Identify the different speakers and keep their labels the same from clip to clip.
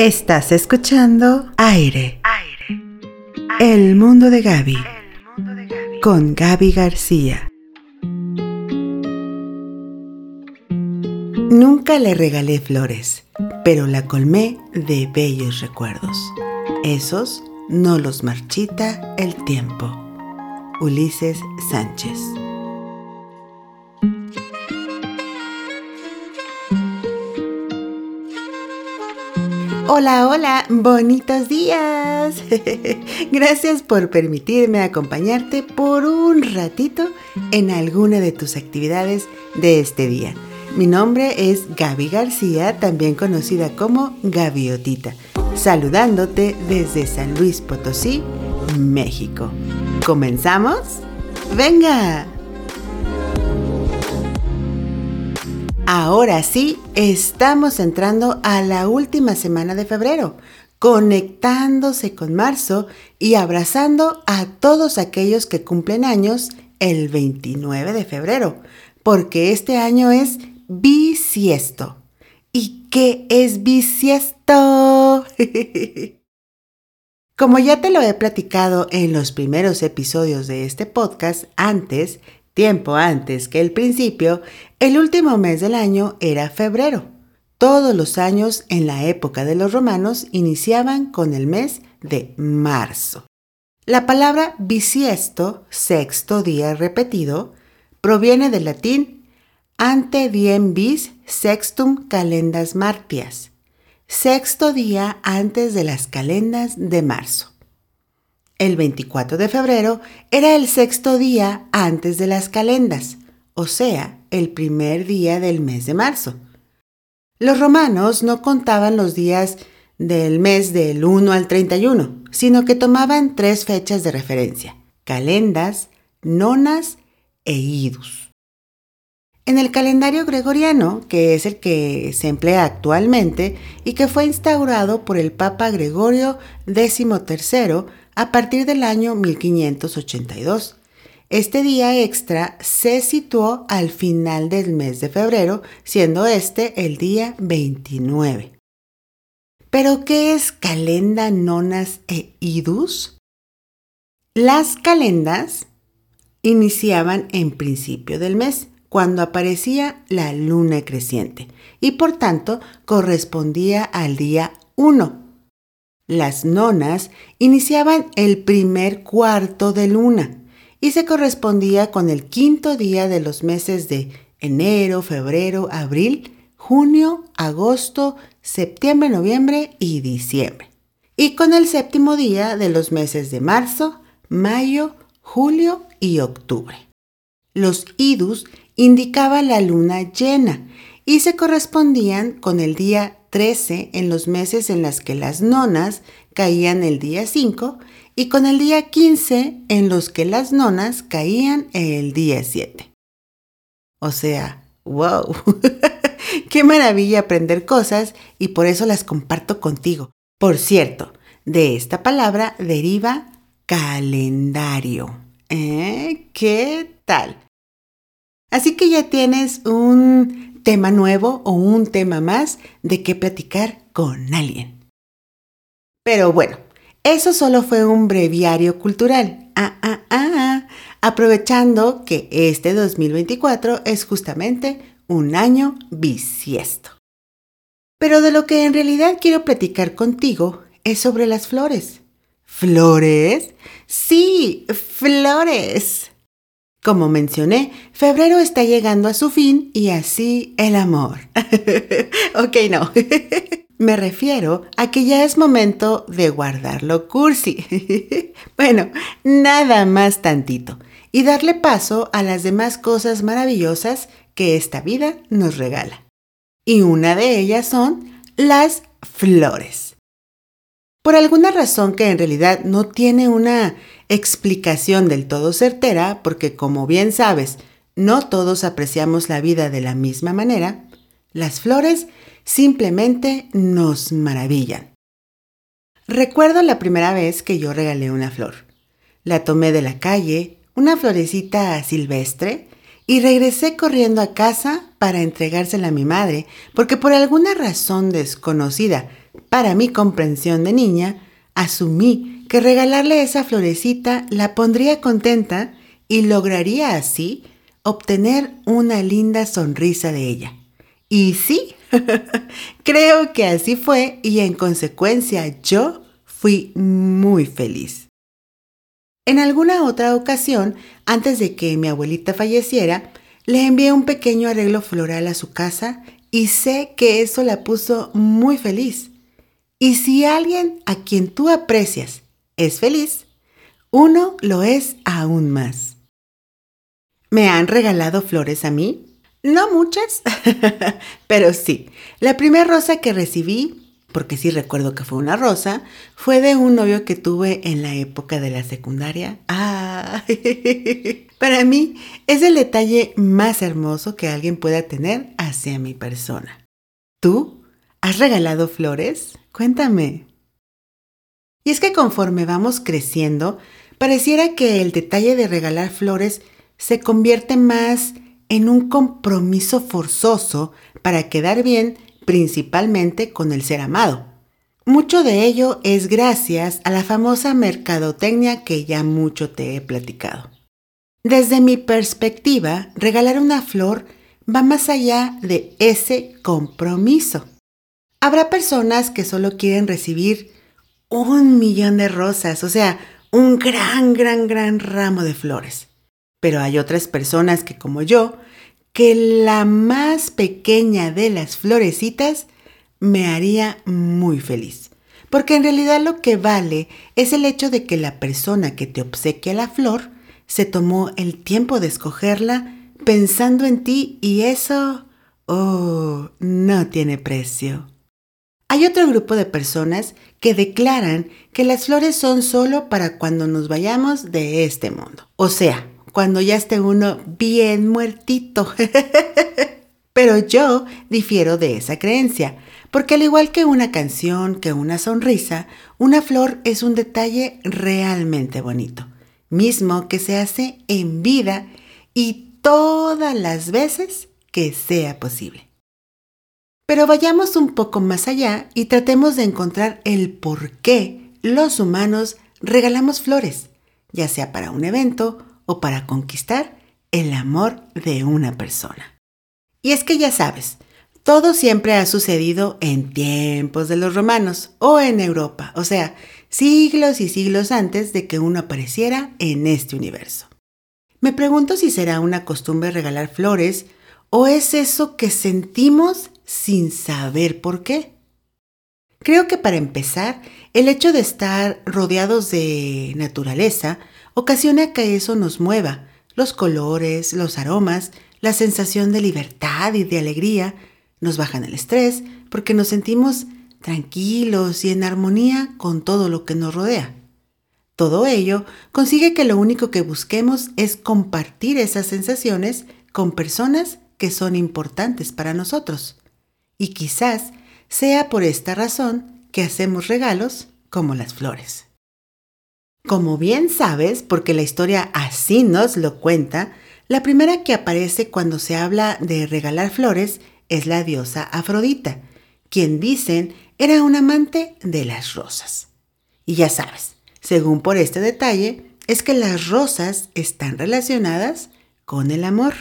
Speaker 1: Estás escuchando Aire. El mundo de Gaby. Con Gaby García. Nunca le regalé flores, pero la colmé de bellos recuerdos. Esos no los marchita el tiempo. Ulises Sánchez. Hola, hola, bonitos días. Gracias por permitirme acompañarte por un ratito en alguna de tus actividades de este día. Mi nombre es Gaby García, también conocida como Gaviotita, saludándote desde San Luis Potosí, México. ¿Comenzamos? ¡Venga! Ahora sí, estamos entrando a la última semana de febrero, conectándose con marzo y abrazando a todos aquellos que cumplen años el 29 de febrero, porque este año es bisiesto. ¿Y qué es bisiesto? Como ya te lo he platicado en los primeros episodios de este podcast antes, tiempo antes que el principio, el último mes del año era febrero. Todos los años en la época de los romanos iniciaban con el mes de marzo. La palabra bisiesto, sexto día repetido, proviene del latín ante diem bis sextum calendas martias, sexto día antes de las calendas de marzo. El 24 de febrero era el sexto día antes de las calendas, o sea, el primer día del mes de marzo. Los romanos no contaban los días del mes del 1 al 31, sino que tomaban tres fechas de referencia, calendas, nonas e idus. En el calendario gregoriano, que es el que se emplea actualmente y que fue instaurado por el Papa Gregorio XIII a partir del año 1582. Este día extra se situó al final del mes de febrero, siendo este el día 29. ¿Pero qué es calenda, nonas e idus? Las calendas iniciaban en principio del mes, cuando aparecía la luna creciente, y por tanto correspondía al día 1, las nonas iniciaban el primer cuarto de luna y se correspondía con el quinto día de los meses de enero, febrero, abril, junio, agosto, septiembre, noviembre y diciembre. Y con el séptimo día de los meses de marzo, mayo, julio y octubre. Los idus indicaban la luna llena y se correspondían con el día 13 en los meses en las que las nonas caían el día 5 y con el día 15 en los que las nonas caían el día 7. O sea, wow, qué maravilla aprender cosas y por eso las comparto contigo. Por cierto, de esta palabra deriva calendario. ¿Eh? ¿Qué tal? Así que ya tienes un tema nuevo o un tema más de qué platicar con alguien. Pero bueno, eso solo fue un breviario cultural. Ah, ah, ah, aprovechando que este 2024 es justamente un año bisiesto. Pero de lo que en realidad quiero platicar contigo es sobre las flores. ¿Flores? Sí, flores. Como mencioné, febrero está llegando a su fin y así el amor. ok, no. Me refiero a que ya es momento de guardarlo cursi. bueno, nada más tantito. Y darle paso a las demás cosas maravillosas que esta vida nos regala. Y una de ellas son las flores. Por alguna razón que en realidad no tiene una explicación del todo certera, porque como bien sabes, no todos apreciamos la vida de la misma manera, las flores simplemente nos maravillan. Recuerdo la primera vez que yo regalé una flor. La tomé de la calle, una florecita silvestre, y regresé corriendo a casa para entregársela a mi madre, porque por alguna razón desconocida, para mi comprensión de niña, asumí que regalarle esa florecita la pondría contenta y lograría así obtener una linda sonrisa de ella. Y sí, creo que así fue y en consecuencia yo fui muy feliz. En alguna otra ocasión, antes de que mi abuelita falleciera, le envié un pequeño arreglo floral a su casa y sé que eso la puso muy feliz. Y si alguien a quien tú aprecias es feliz, uno lo es aún más. ¿Me han regalado flores a mí? No muchas, pero sí. La primera rosa que recibí, porque sí recuerdo que fue una rosa, fue de un novio que tuve en la época de la secundaria. Ah, para mí es el detalle más hermoso que alguien pueda tener hacia mi persona. ¿Tú has regalado flores? Cuéntame. Y es que conforme vamos creciendo, pareciera que el detalle de regalar flores se convierte más en un compromiso forzoso para quedar bien principalmente con el ser amado. Mucho de ello es gracias a la famosa mercadotecnia que ya mucho te he platicado. Desde mi perspectiva, regalar una flor va más allá de ese compromiso. Habrá personas que solo quieren recibir un millón de rosas, o sea, un gran, gran, gran ramo de flores. Pero hay otras personas que como yo, que la más pequeña de las florecitas me haría muy feliz. Porque en realidad lo que vale es el hecho de que la persona que te obsequia la flor se tomó el tiempo de escogerla pensando en ti y eso, oh, no tiene precio. Hay otro grupo de personas que declaran que las flores son solo para cuando nos vayamos de este mundo. O sea, cuando ya esté uno bien muertito. Pero yo difiero de esa creencia, porque al igual que una canción, que una sonrisa, una flor es un detalle realmente bonito, mismo que se hace en vida y todas las veces que sea posible. Pero vayamos un poco más allá y tratemos de encontrar el por qué los humanos regalamos flores, ya sea para un evento o para conquistar el amor de una persona. Y es que ya sabes, todo siempre ha sucedido en tiempos de los romanos o en Europa, o sea, siglos y siglos antes de que uno apareciera en este universo. Me pregunto si será una costumbre regalar flores o es eso que sentimos sin saber por qué. Creo que para empezar, el hecho de estar rodeados de naturaleza ocasiona que eso nos mueva, los colores, los aromas, la sensación de libertad y de alegría, nos bajan el estrés porque nos sentimos tranquilos y en armonía con todo lo que nos rodea. Todo ello consigue que lo único que busquemos es compartir esas sensaciones con personas que son importantes para nosotros. Y quizás sea por esta razón que hacemos regalos como las flores. Como bien sabes, porque la historia así nos lo cuenta, la primera que aparece cuando se habla de regalar flores es la diosa Afrodita, quien dicen era un amante de las rosas. Y ya sabes, según por este detalle, es que las rosas están relacionadas con el amor.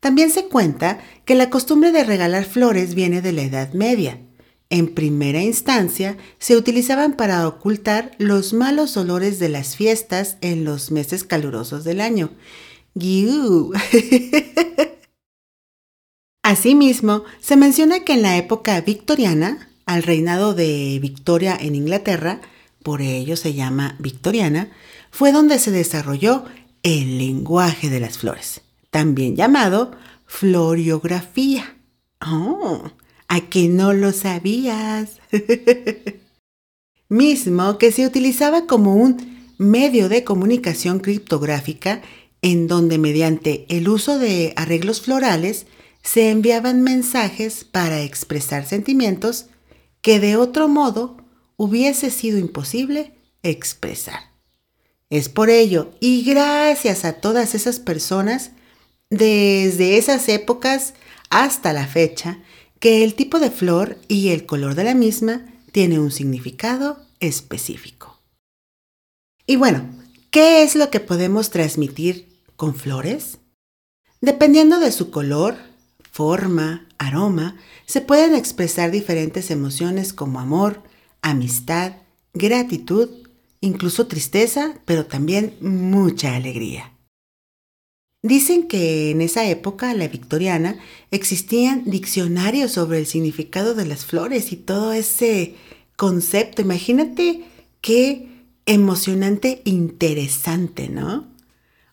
Speaker 1: También se cuenta que la costumbre de regalar flores viene de la Edad Media, en primera instancia, se utilizaban para ocultar los malos olores de las fiestas en los meses calurosos del año. Asimismo, se menciona que en la época victoriana, al reinado de Victoria en Inglaterra, por ello se llama victoriana, fue donde se desarrolló el lenguaje de las flores, también llamado floriografía. Oh, a que no lo sabías. Mismo que se utilizaba como un medio de comunicación criptográfica en donde mediante el uso de arreglos florales se enviaban mensajes para expresar sentimientos que de otro modo hubiese sido imposible expresar. Es por ello y gracias a todas esas personas, desde esas épocas hasta la fecha, que el tipo de flor y el color de la misma tiene un significado específico. Y bueno, ¿qué es lo que podemos transmitir con flores? Dependiendo de su color, forma, aroma, se pueden expresar diferentes emociones como amor, amistad, gratitud, incluso tristeza, pero también mucha alegría. Dicen que en esa época, la victoriana, existían diccionarios sobre el significado de las flores y todo ese concepto. Imagínate qué emocionante, interesante, ¿no?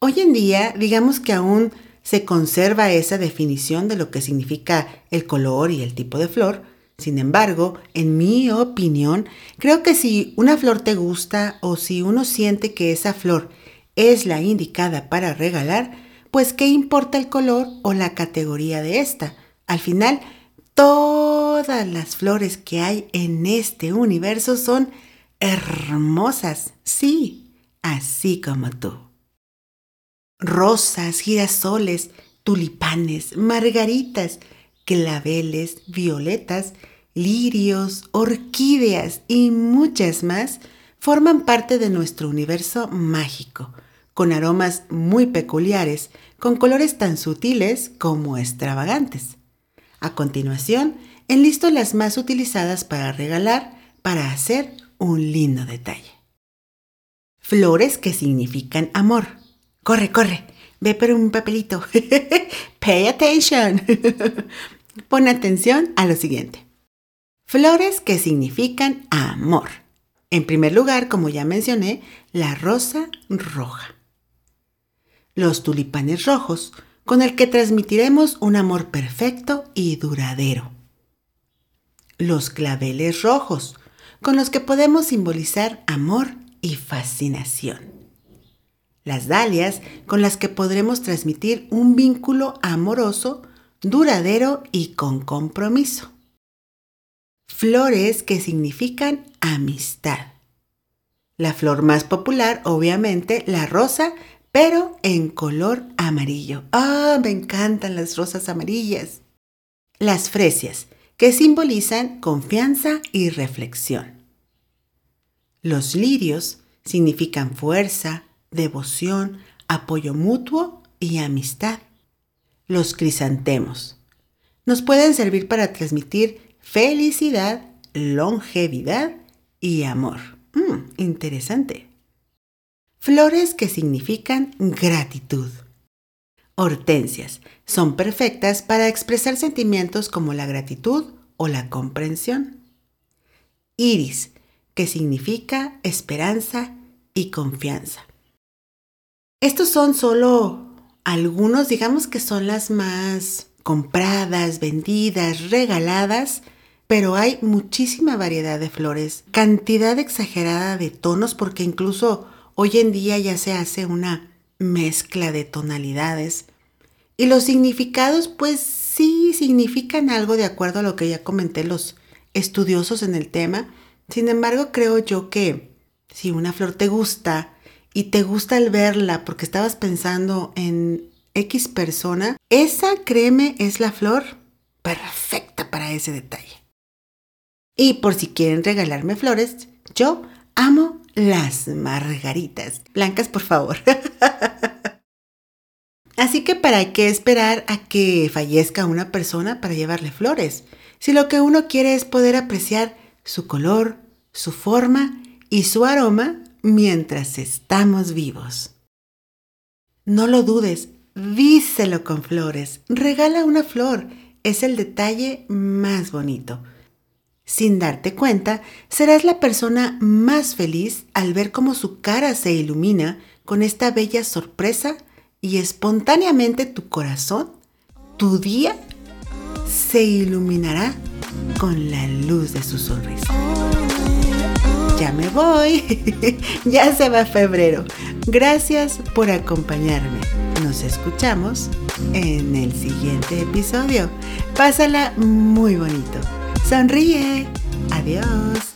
Speaker 1: Hoy en día, digamos que aún se conserva esa definición de lo que significa el color y el tipo de flor. Sin embargo, en mi opinión, creo que si una flor te gusta o si uno siente que esa flor es la indicada para regalar, pues qué importa el color o la categoría de esta. Al final, todas las flores que hay en este universo son hermosas, sí, así como tú. Rosas, girasoles, tulipanes, margaritas, claveles, violetas, lirios, orquídeas y muchas más forman parte de nuestro universo mágico, con aromas muy peculiares, con colores tan sutiles como extravagantes. A continuación, enlisto las más utilizadas para regalar para hacer un lindo detalle. Flores que significan amor. Corre, corre. Ve por un papelito. Pay attention. Pon atención a lo siguiente. Flores que significan amor. En primer lugar, como ya mencioné, la rosa roja. Los tulipanes rojos, con el que transmitiremos un amor perfecto y duradero. Los claveles rojos, con los que podemos simbolizar amor y fascinación las dalias con las que podremos transmitir un vínculo amoroso, duradero y con compromiso. Flores que significan amistad. La flor más popular, obviamente, la rosa, pero en color amarillo. ¡Ah, me encantan las rosas amarillas! Las fresias, que simbolizan confianza y reflexión. Los lirios significan fuerza, devoción, apoyo mutuo y amistad. Los crisantemos nos pueden servir para transmitir felicidad, longevidad y amor. Mm, interesante. Flores que significan gratitud. Hortensias son perfectas para expresar sentimientos como la gratitud o la comprensión. Iris, que significa esperanza y confianza. Estos son solo algunos, digamos que son las más compradas, vendidas, regaladas, pero hay muchísima variedad de flores, cantidad exagerada de tonos, porque incluso hoy en día ya se hace una mezcla de tonalidades. Y los significados, pues sí significan algo de acuerdo a lo que ya comenté los estudiosos en el tema. Sin embargo, creo yo que si una flor te gusta, y te gusta el verla porque estabas pensando en X persona, esa, créeme, es la flor perfecta para ese detalle. Y por si quieren regalarme flores, yo amo las margaritas. Blancas, por favor. Así que para qué esperar a que fallezca una persona para llevarle flores, si lo que uno quiere es poder apreciar su color, su forma y su aroma mientras estamos vivos. No lo dudes, víselo con flores, regala una flor, es el detalle más bonito. Sin darte cuenta, serás la persona más feliz al ver cómo su cara se ilumina con esta bella sorpresa y espontáneamente tu corazón, tu día, se iluminará con la luz de su sonrisa ya me voy. ya se va febrero. Gracias por acompañarme. Nos escuchamos en el siguiente episodio. Pásala muy bonito. Sonríe. Adiós.